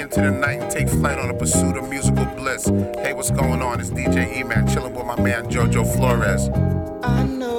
into the night and take flight on a pursuit of musical bliss. Hey, what's going on? It's DJ E-Man chilling with my man Jojo Flores. I know.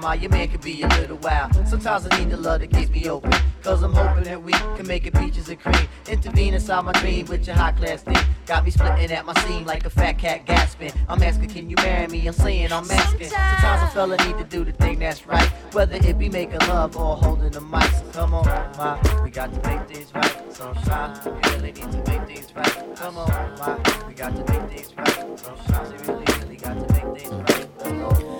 my your man could be a little wild. Sometimes I need the love that keeps me open. Cause I'm hoping that we can make it peaches and cream. Intervene inside my dream with your high class thing. Got me splitting at my seam like a fat cat gasping. I'm asking, can you marry me? I'm saying I'm asking. Sometimes a fella need to do the thing that's right. Whether it be making love or holding the mic. So come on, my, we got to make things right. Sunshine, we really need to make things right. Come on, my, we got to make things right. Sunshine, we really, really got to make things right. Come on.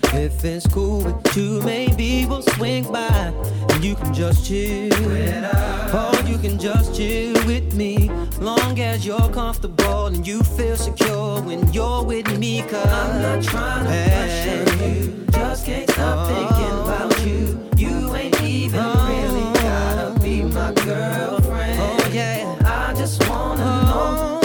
If it's cool with you, maybe we'll swing by and you can just chill. Or you can just chill with me. Long as you're comfortable and you feel secure when you're with me. Cause I'm not trying to hey. pressure you. Just can't stop oh. thinking about you. You ain't even oh. really gotta be my girlfriend. Oh, yeah. I just wanna oh. know.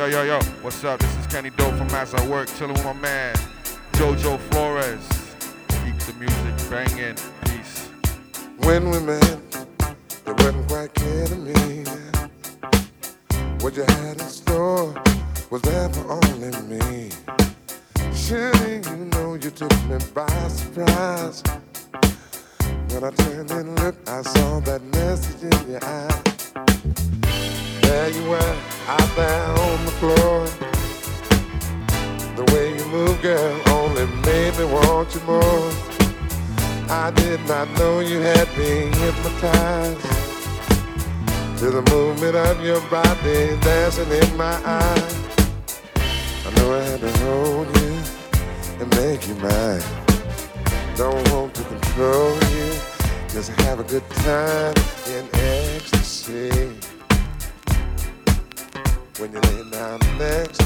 Yo, yo, yo. What's up? This is Kenny Dope from As I Work, chilling with my man, Jojo Flores. Keep the music banging. Peace. When we met, it wasn't quite clear to me. What you had in store was there for only me. Surely you know you took me by surprise. When I turned and looked, I saw that message in your eye. There you were, out there on the floor. The way you move, girl, only made me want you more. I did not know you had been hypnotized to the movement of your body dancing in my eyes. I know I had to hold you and make you mine. Don't want to control you, just have a good time in ecstasy when you're lay down next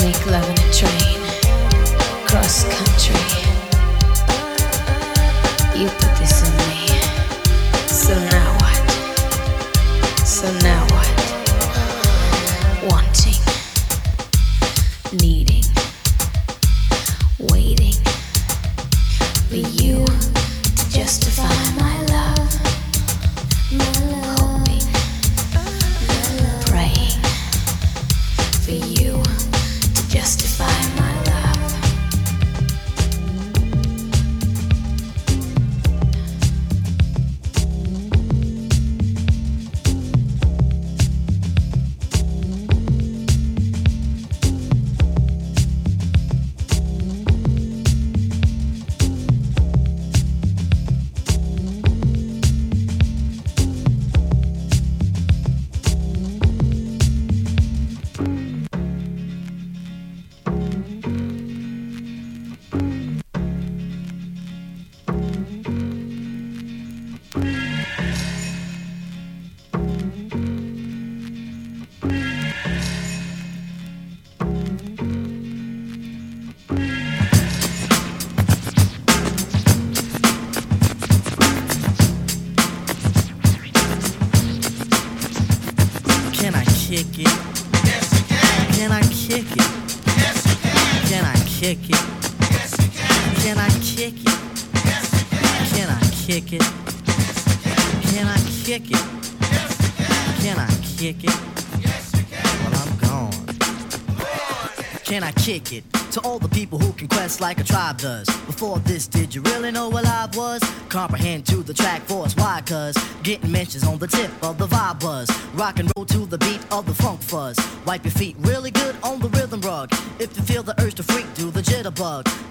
Make love in a train, cross country. You put this in me. So now what? So now what? Wanting. Like a tribe does. Before this, did you really know what I was? Comprehend to the track force, why? Cause getting mentions on the tip of the vibe buzz. Rock and roll to the beat of the funk fuzz. Wipe your feet really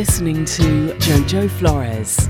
listening to Jojo Flores.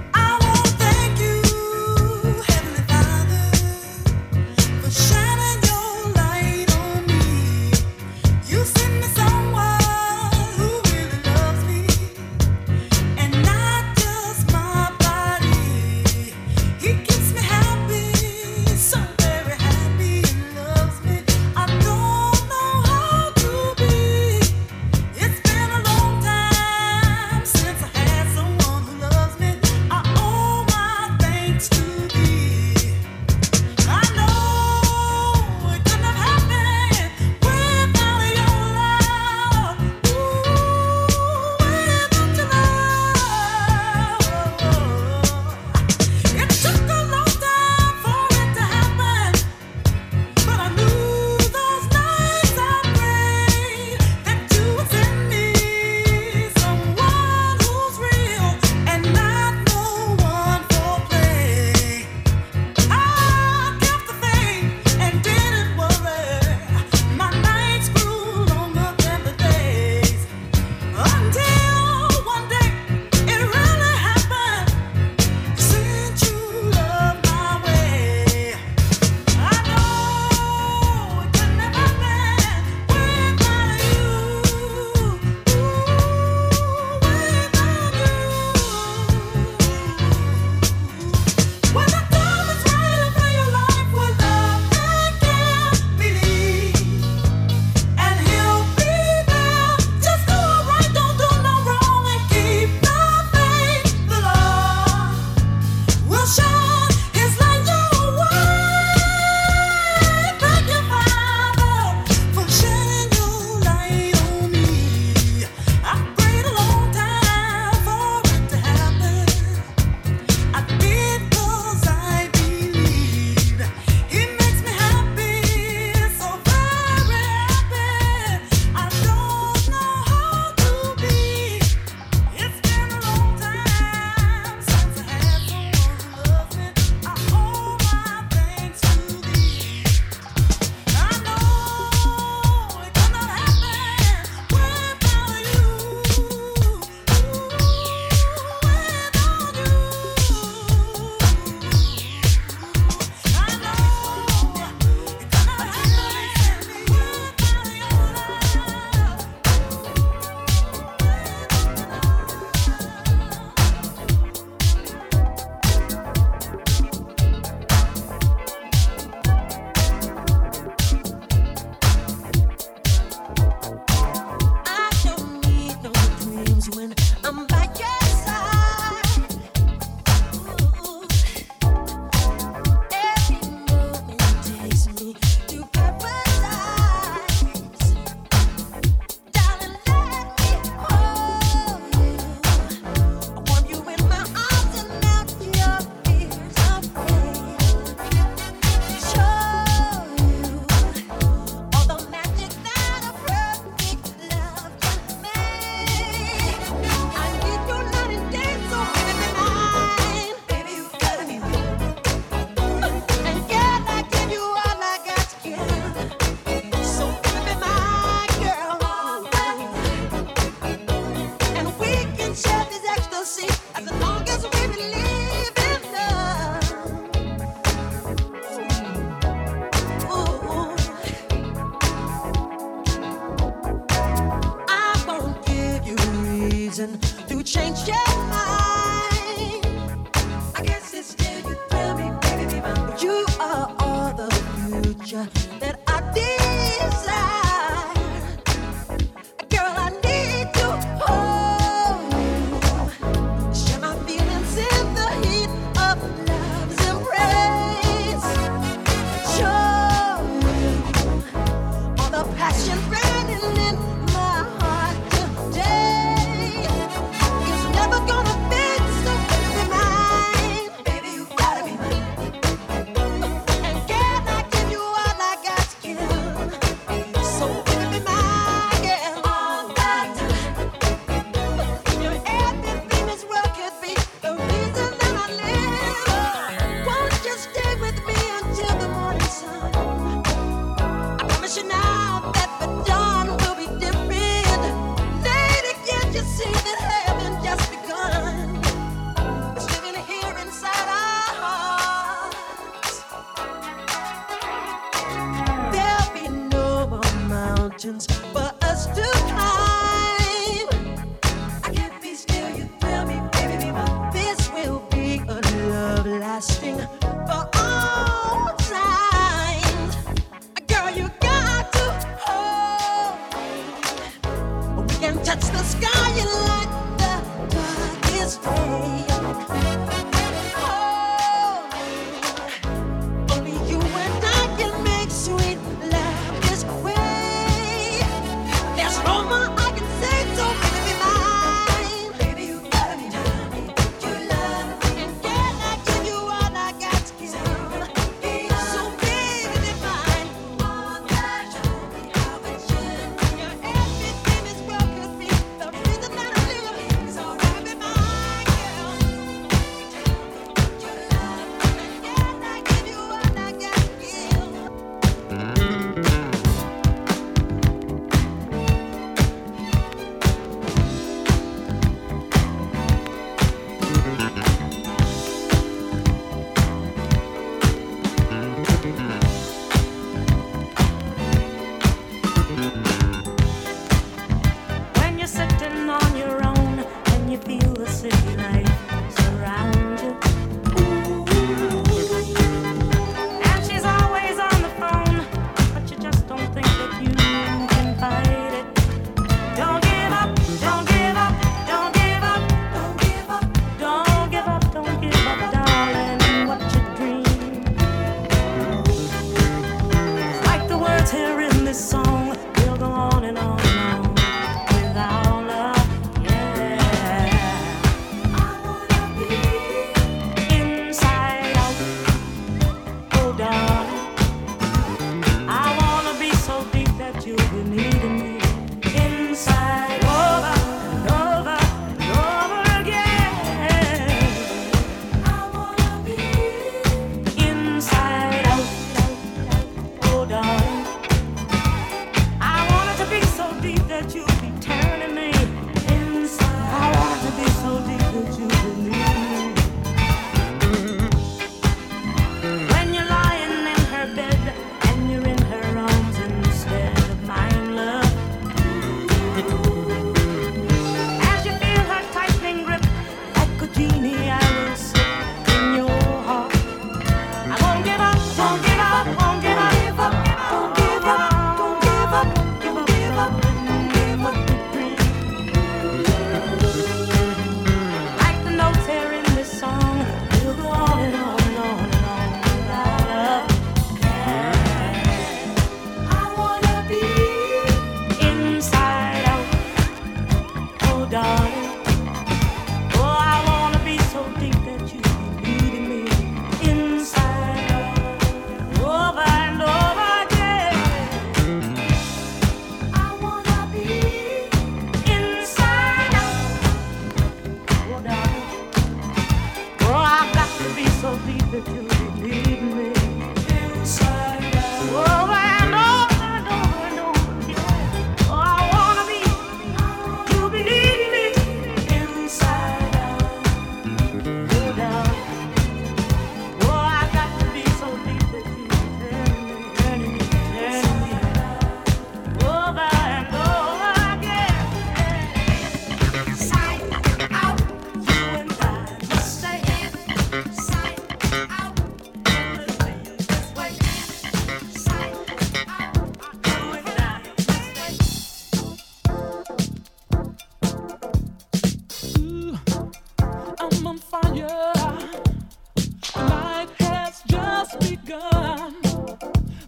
begun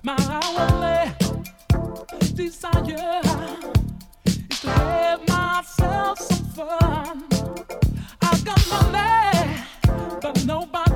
my only desire is to have myself some fun. I've got money, but nobody.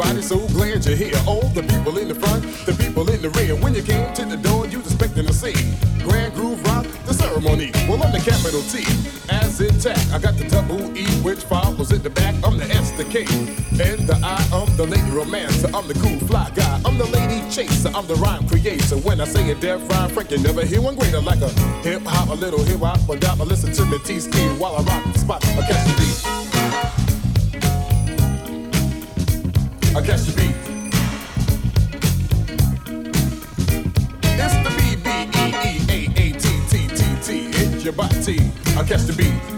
Everybody. So glad you're here. All the people in the front, the people in the rear. When you came to the door, you was expecting to see Grand Groove Rock, the ceremony. Well, I'm the capital T, as intact. I got the double E, which follows at the back. I'm the S, the K, and the I. I'm the lady romancer. I'm the cool fly guy. I'm the lady chaser. I'm the rhyme creator. When I say a deaf rhyme, Frank, you never hear one greater like a hip hop, a little hip hop, but dop. Listen to me, T-Ski while I rock the spot. I catch the beat. I catch the beat. It's the B B E E A A T T T T. It's your body. I catch the beat.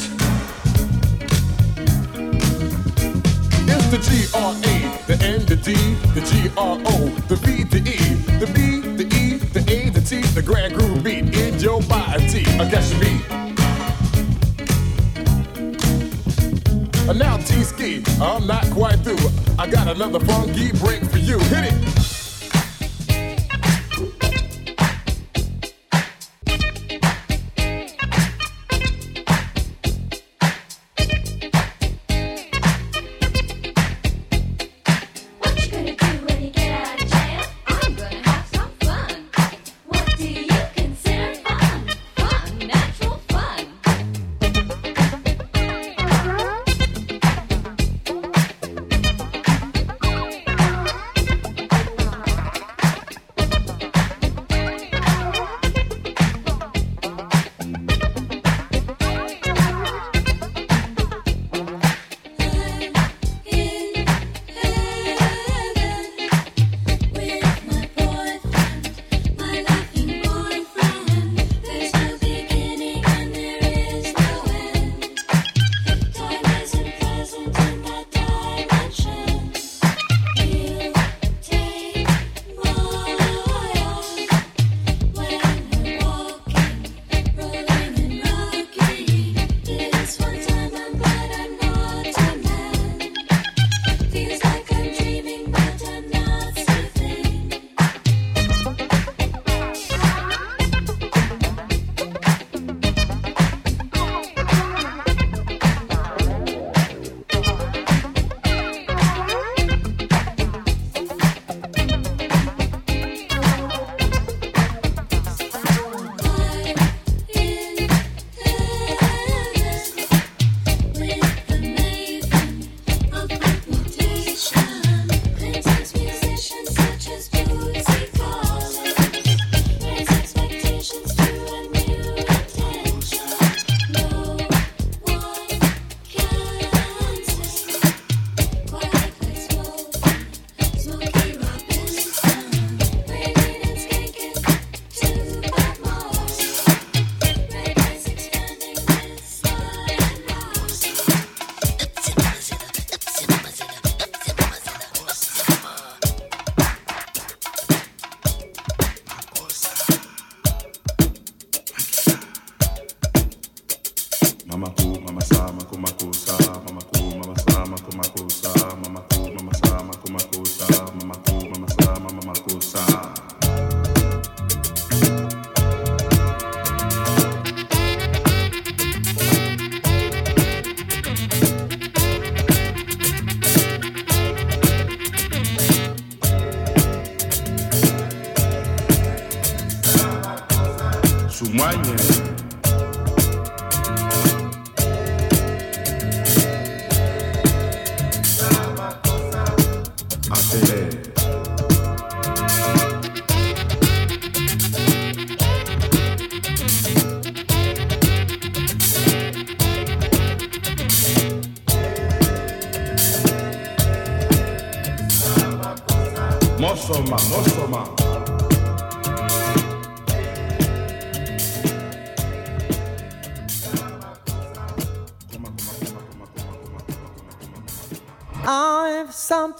The G R A, the N, the D, the G R O, the V, the E, the B, the E, the A, the T, the grand groove beat in your body. I guess you beat. And now T-Ski, I'm not quite through. I got another funky break for you. Hit it.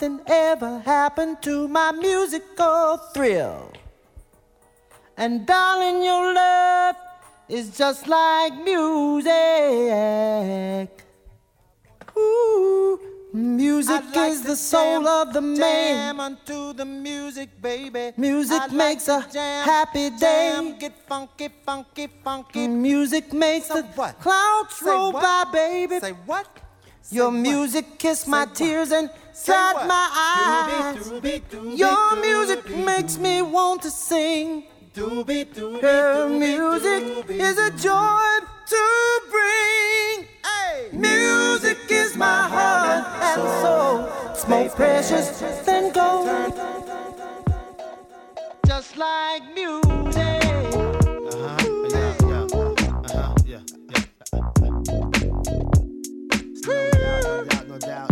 If something ever happened to my musical thrill. And darling, your love is just like music. Ooh, music like is the soul jam- of the man. Onto the music, baby. Music I'd makes like a jam, happy day. Jam, get funky, funky, funky. Music makes the clouds Say roll what? by, baby. Say what? Your music kiss my tears and What? my eyes. Your music makes me want to sing. Her music is a joy to bring. Music is my heart and soul. It's more precious than gold. Just like music. Yeah, yeah. Yeah, yeah. No doubt,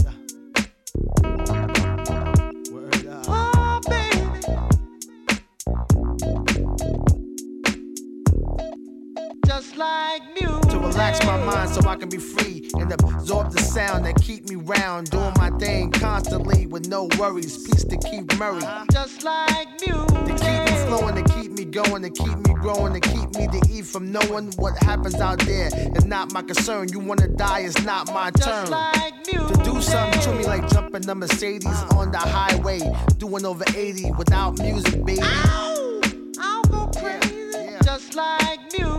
like music. to relax my mind so I can be free and absorb the sound that keep me round, doing my thing constantly with no worries. Peace to keep Murray. Uh-huh. Just like music. To keep me flowing, to keep me going, to keep me growing, to keep me to eat from knowing what happens out there is not my concern. You wanna die, it's not my turn. Just like music. To do something to me like jumping the Mercedes uh-huh. on the highway, doing over 80 without music, baby. I'll go crazy. Just like music.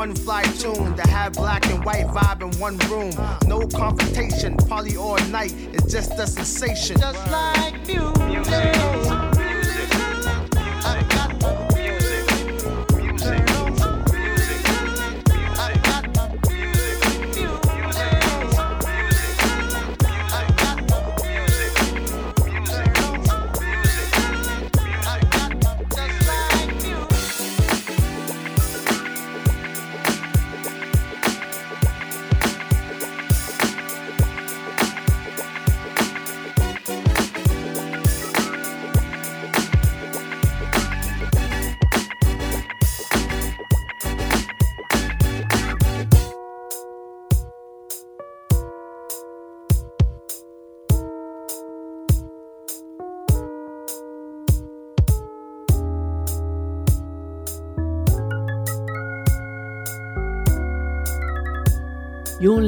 One fly tune to have black and white vibe in one room. No confrontation, party all night. It's just a sensation. Just like music. You're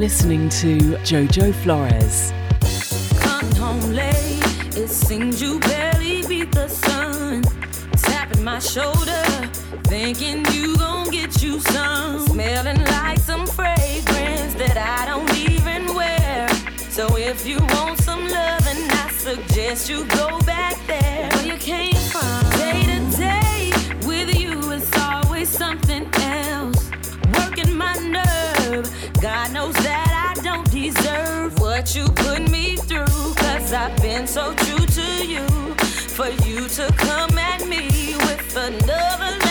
listening to Jojo Flores. Come home late, it seems you barely beat the sun. Tapping my shoulder, thinking you gon' get you some. Smelling like some fragrance that I don't even wear. So if you want some I suggest you go back there where you came from. Day to day with you, it's always something else. Working my nerve, God knows deserve what you put me through. Cause I've been so true to you. For you to come at me with another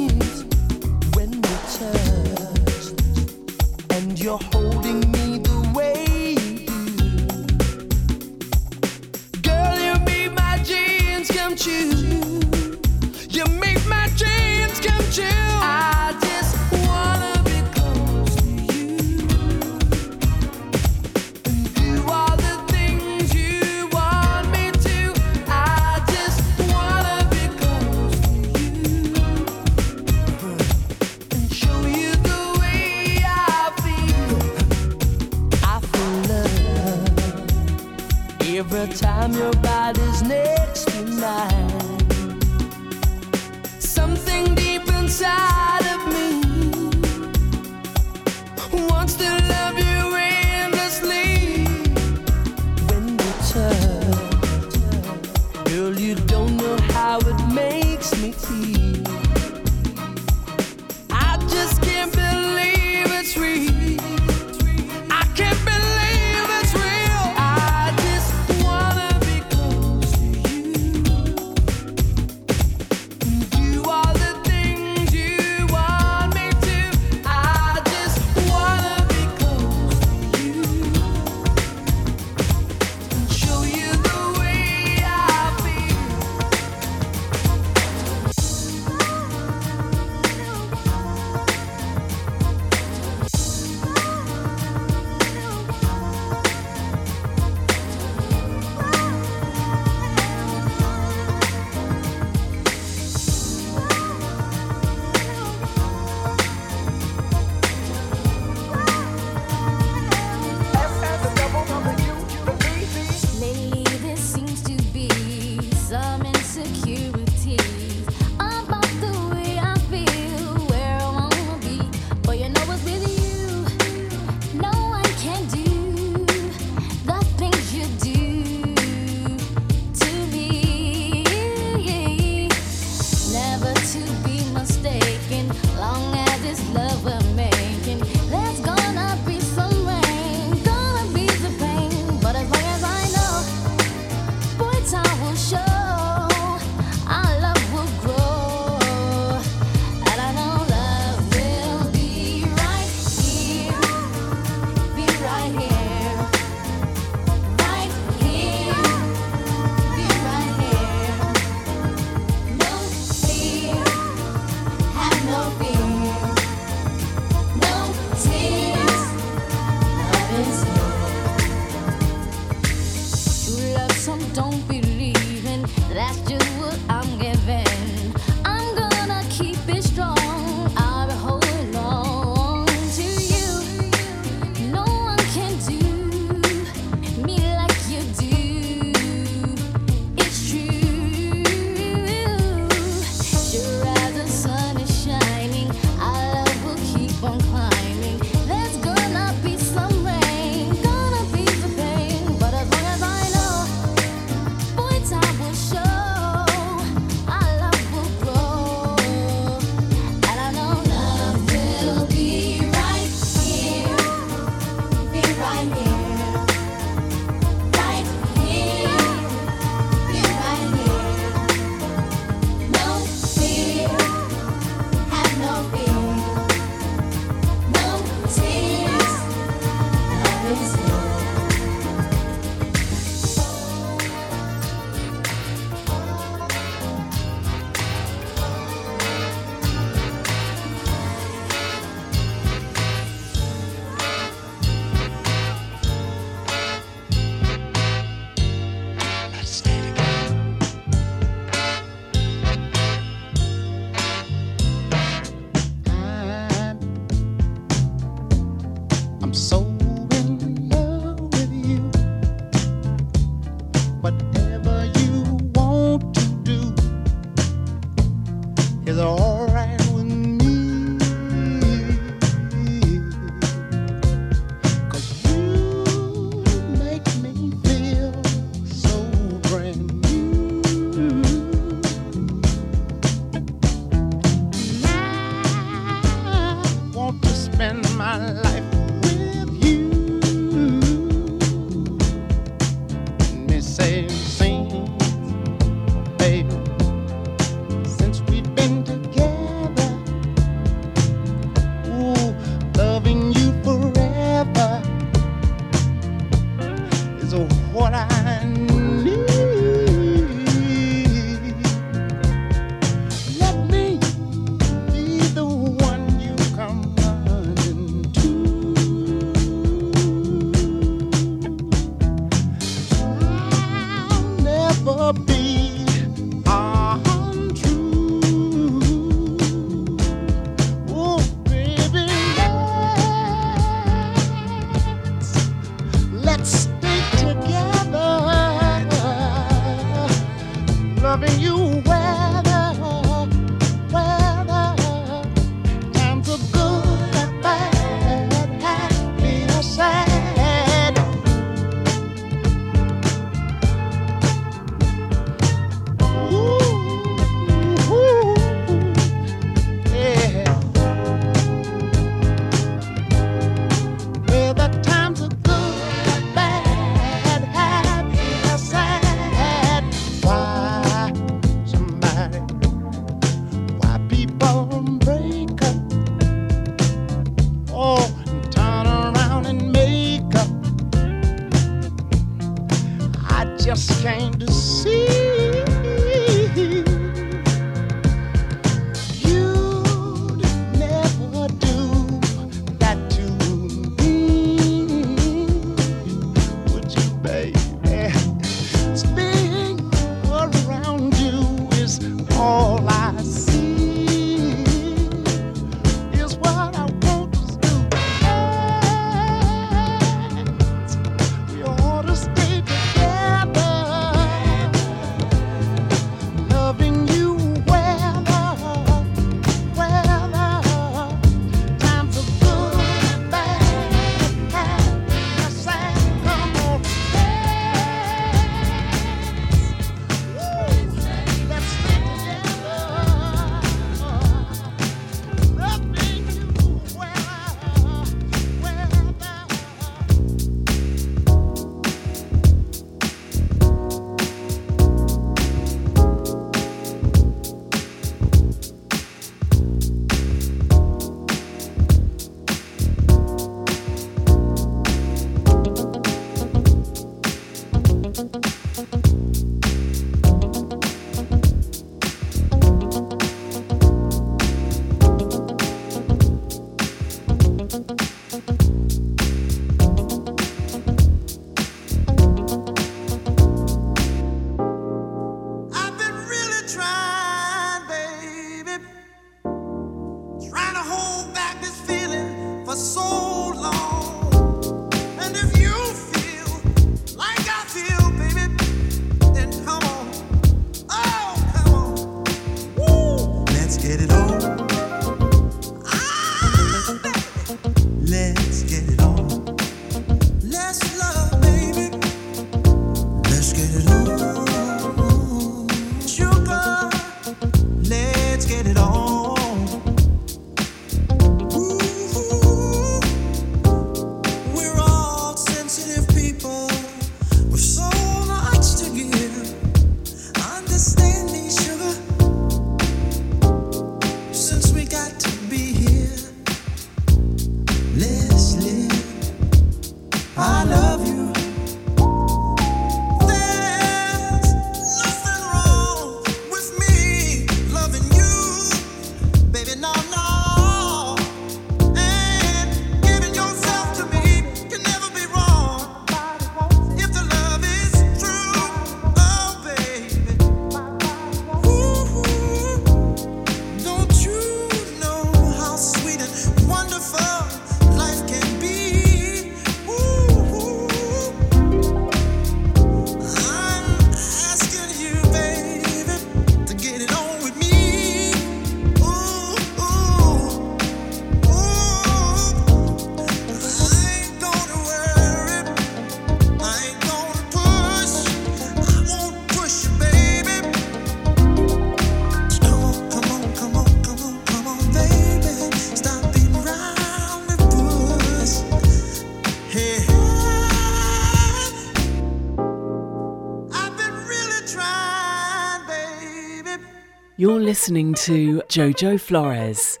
listening to Jojo Flores.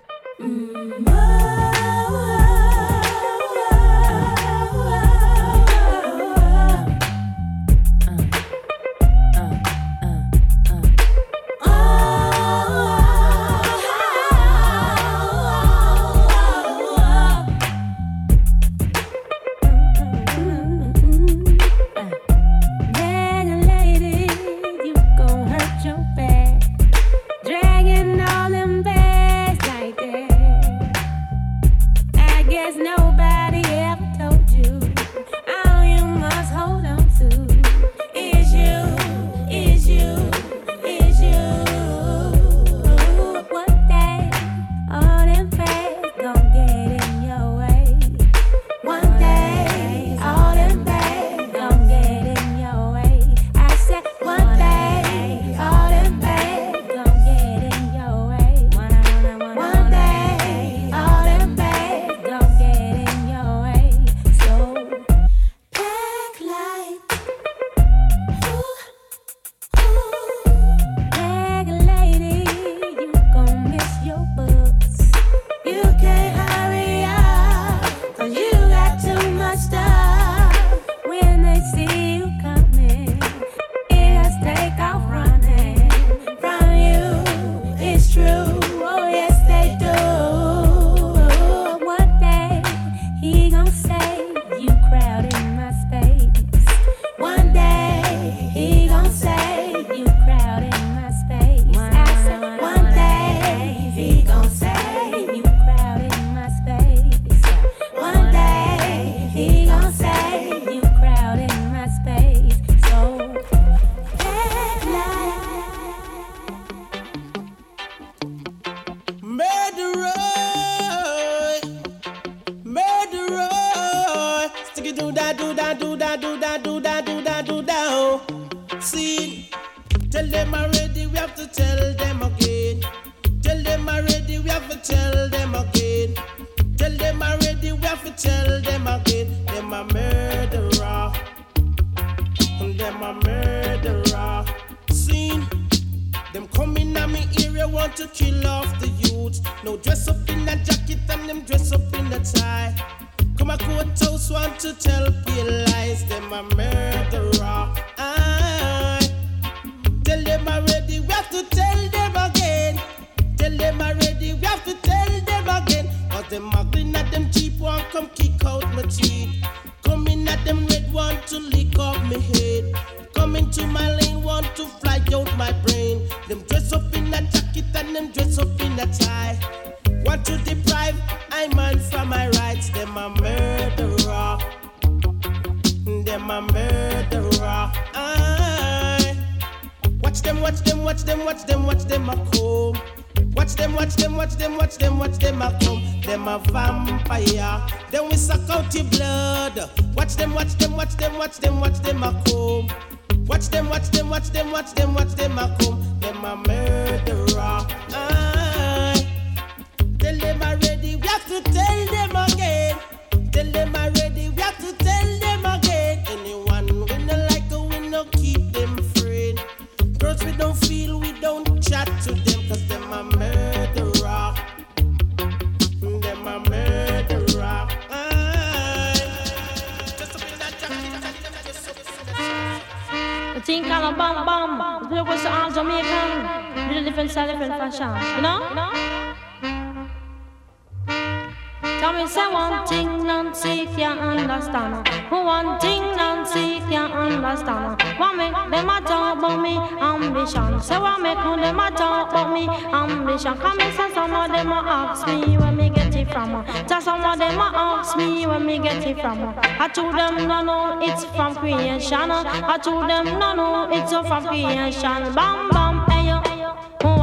Nancy can't understand Who One thing Nancy can't understand her. What make them a talk about me ambition? Say what make them a talk about me ambition? Come and say some of them a ask me where me get it from. Just some of them a ask me where me get it from. I told them no no it's from creation. I told them no no it's from creation. Bam bam hey yo.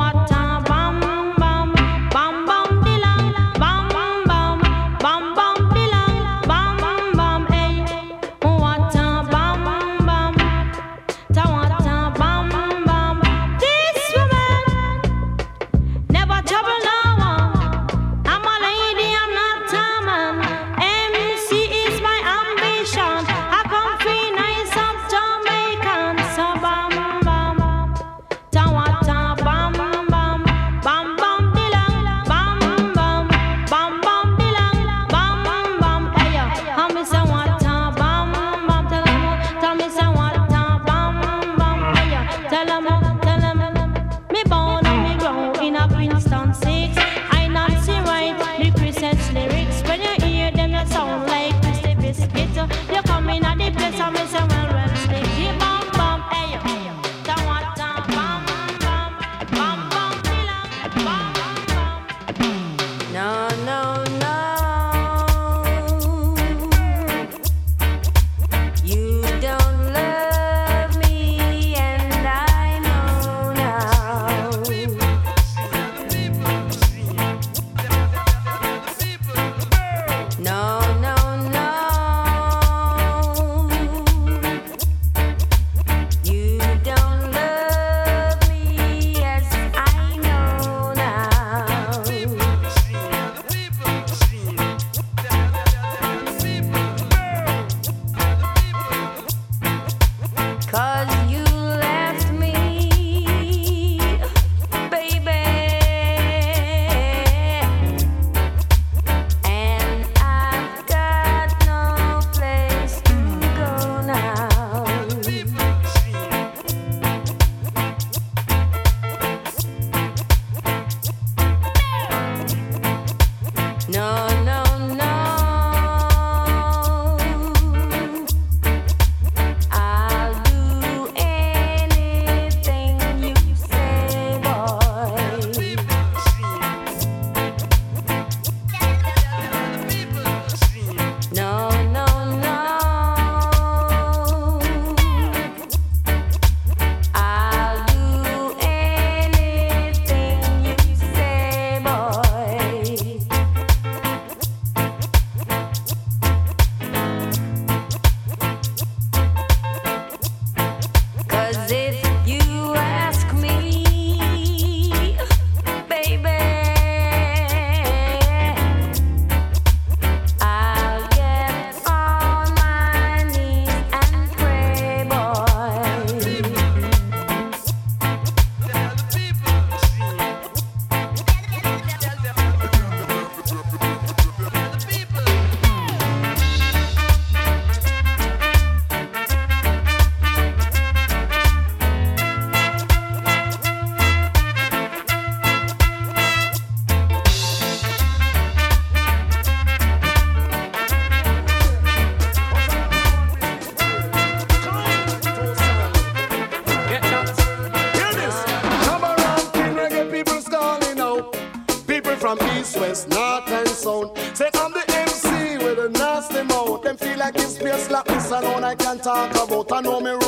Talk about. I know me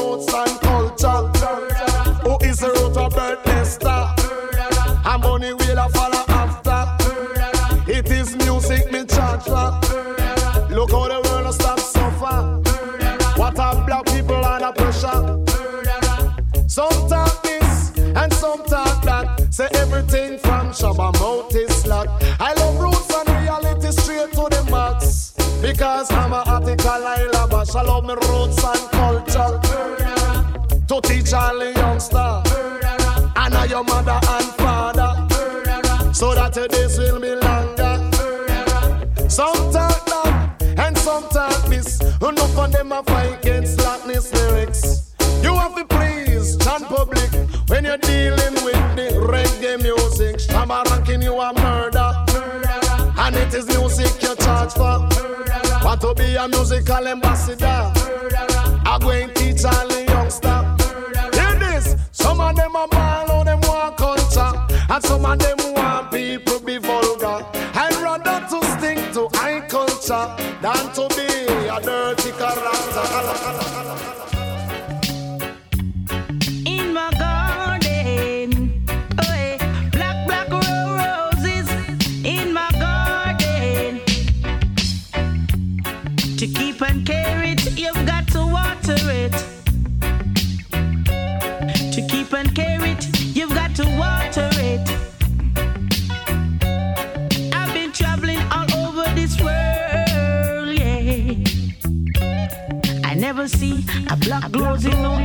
I love me roots and culture. To teach all the youngster. And I your mother and father. So that days will be longer. Some talk that and some talk this. Enough of them a fight against slackness lyrics. You have to please chant public when you're dealing with the reggae music. Shabba ranking you a murder. And it is music you charge for. Want to be a musical ambassador. I go to teach all the youngster. Hear this. Some of them are ball on them want culture. And some of them want people be vulgar. I'd rather to stick to high culture than to black rose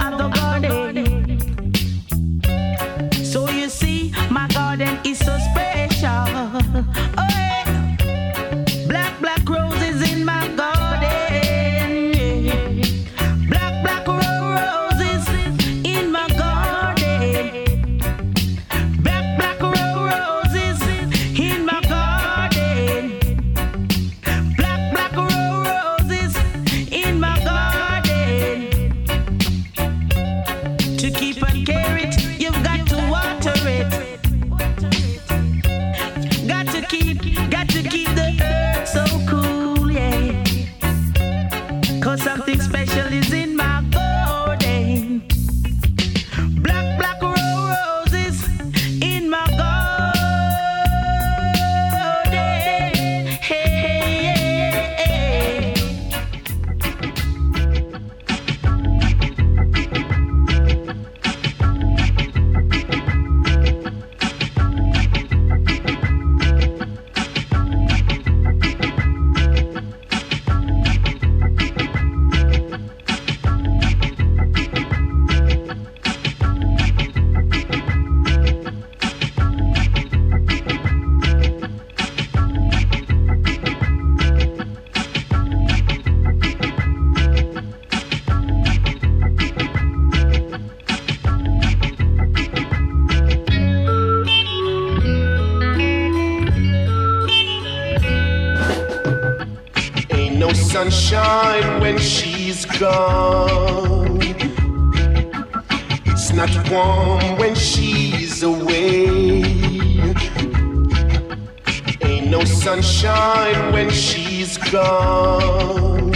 sunshine when she's gone.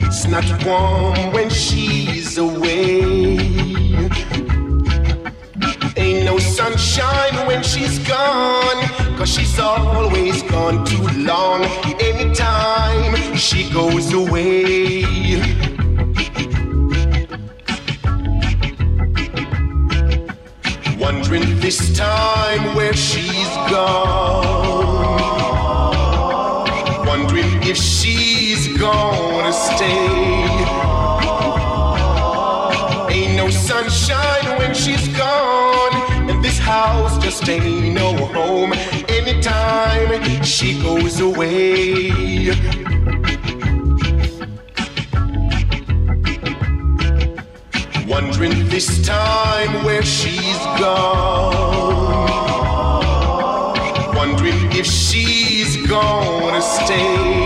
It's not warm when she's away. Ain't no sunshine when she's gone. Cause she's always gone too long. Anytime she goes away. wondering this time where she's gone. gonna stay. Ain't no sunshine when she's gone, and this house just ain't no home anytime she goes away. Wondering this time where she's gone. Wondering if she's gonna stay.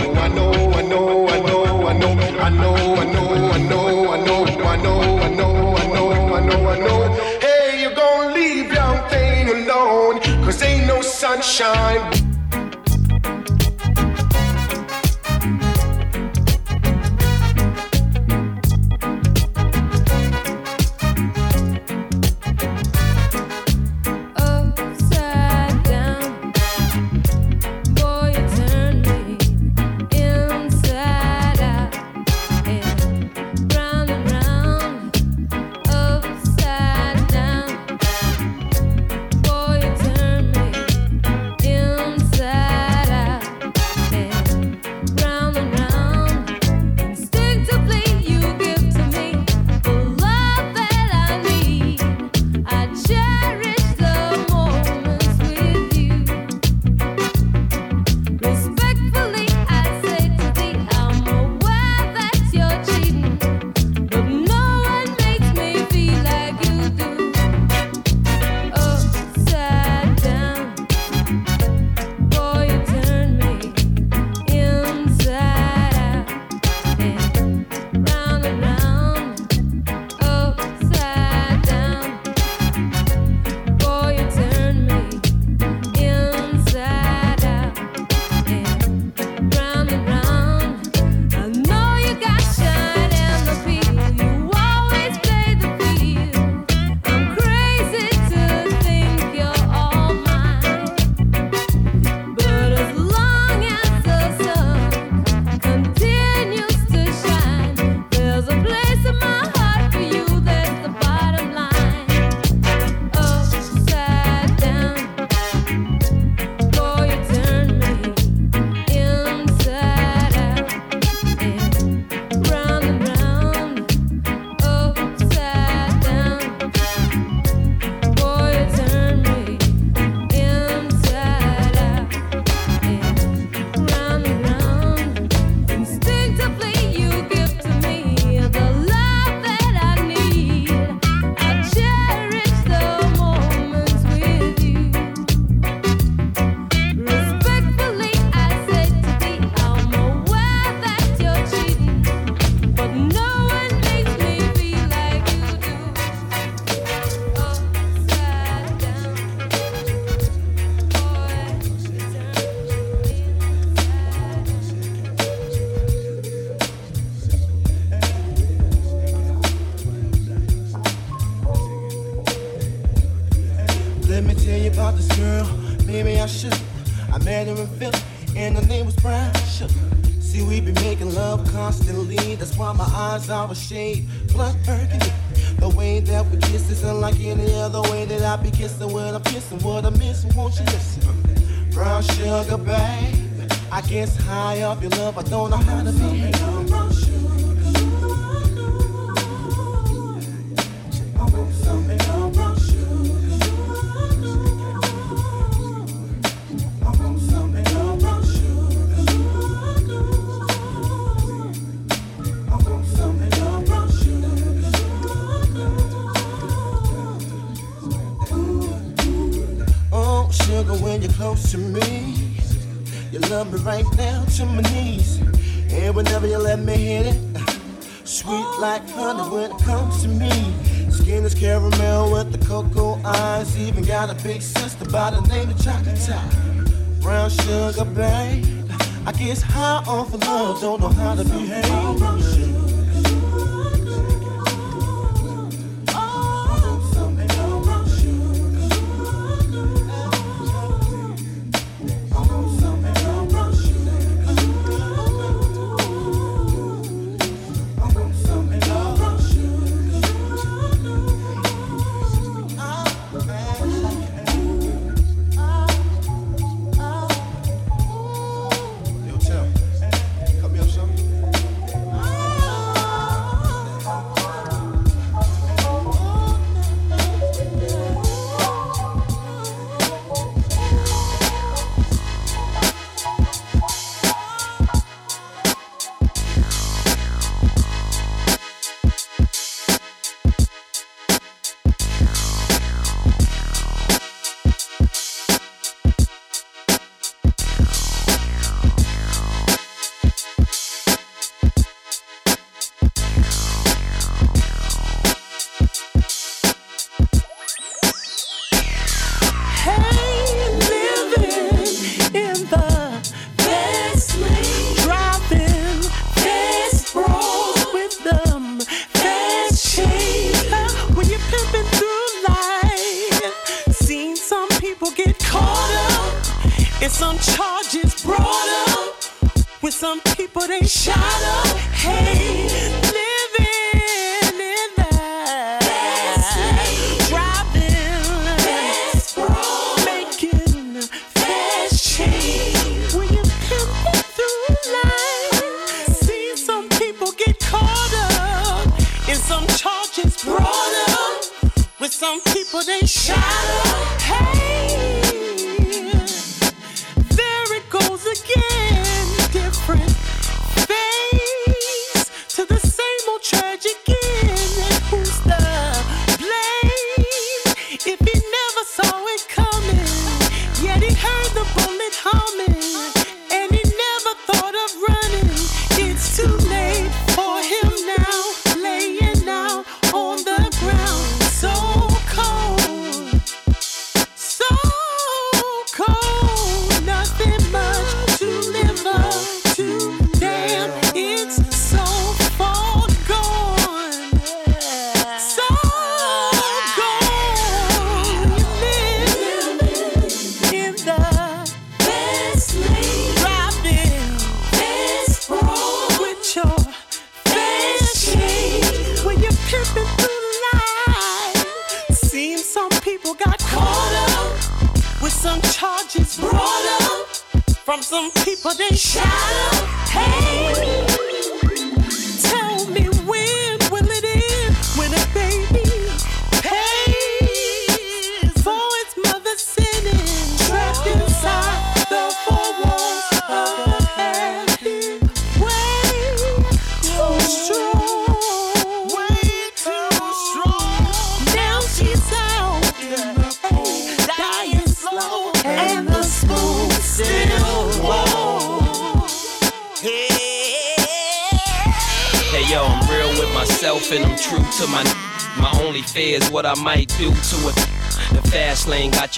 shine.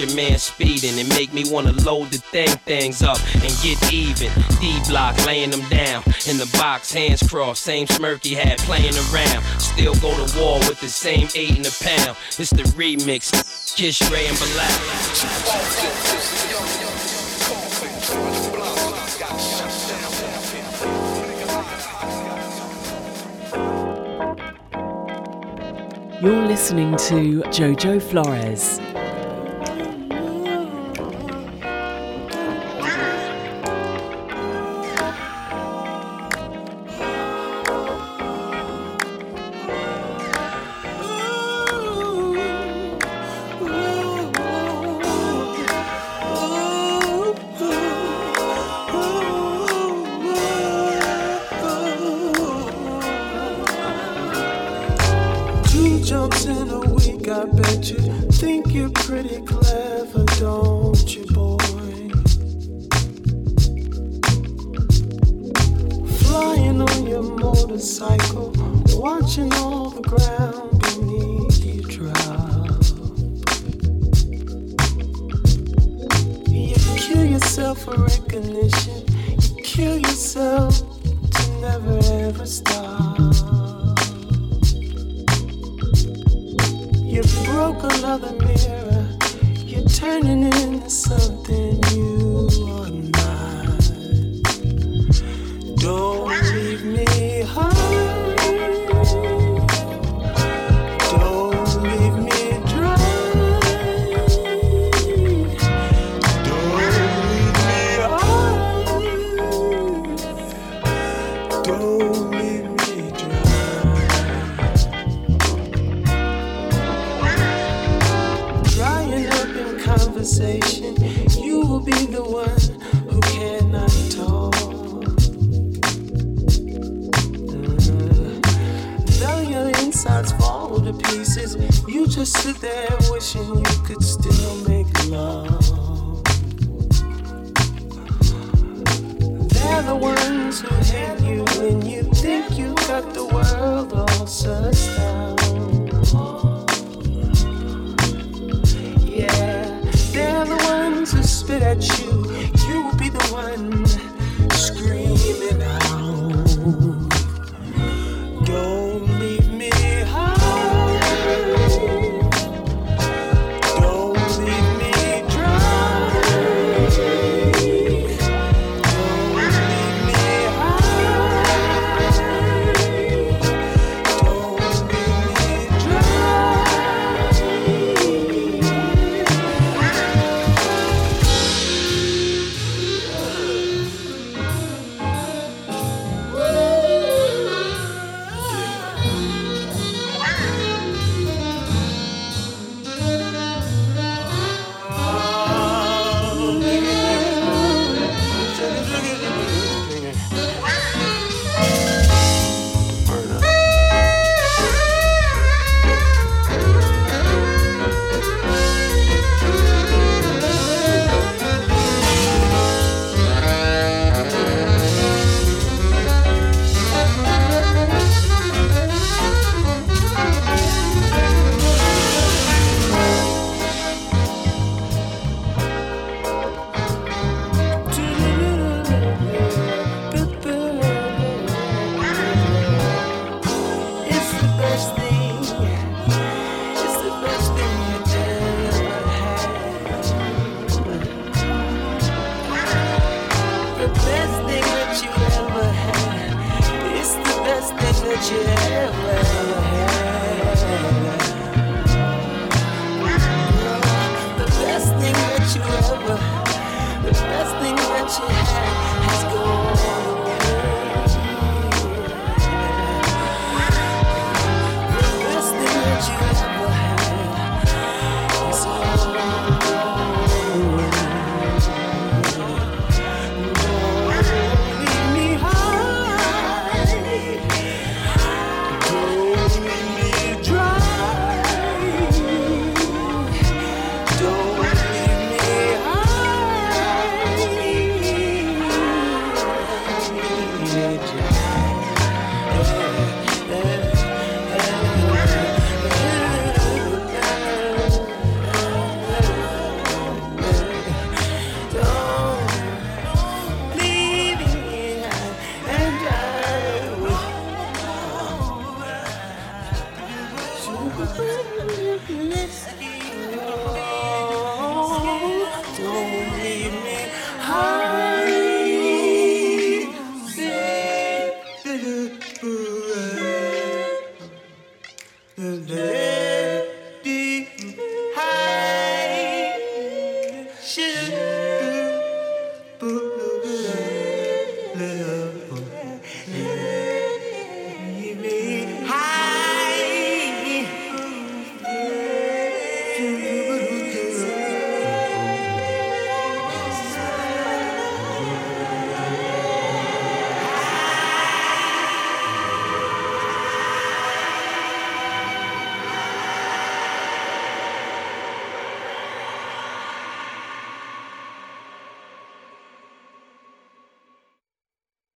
your man speeding and make me wanna load the thing things up and get even. D block laying them down in the box, hands crossed, same smirky hat had playing around. Still go to war with the same eight in the pound. It's the remix, Kish Ray and Balak. You're listening to Jojo Flores. the ones who hate you when you think you got the world all sussed out. Yeah, they're the ones who spit at you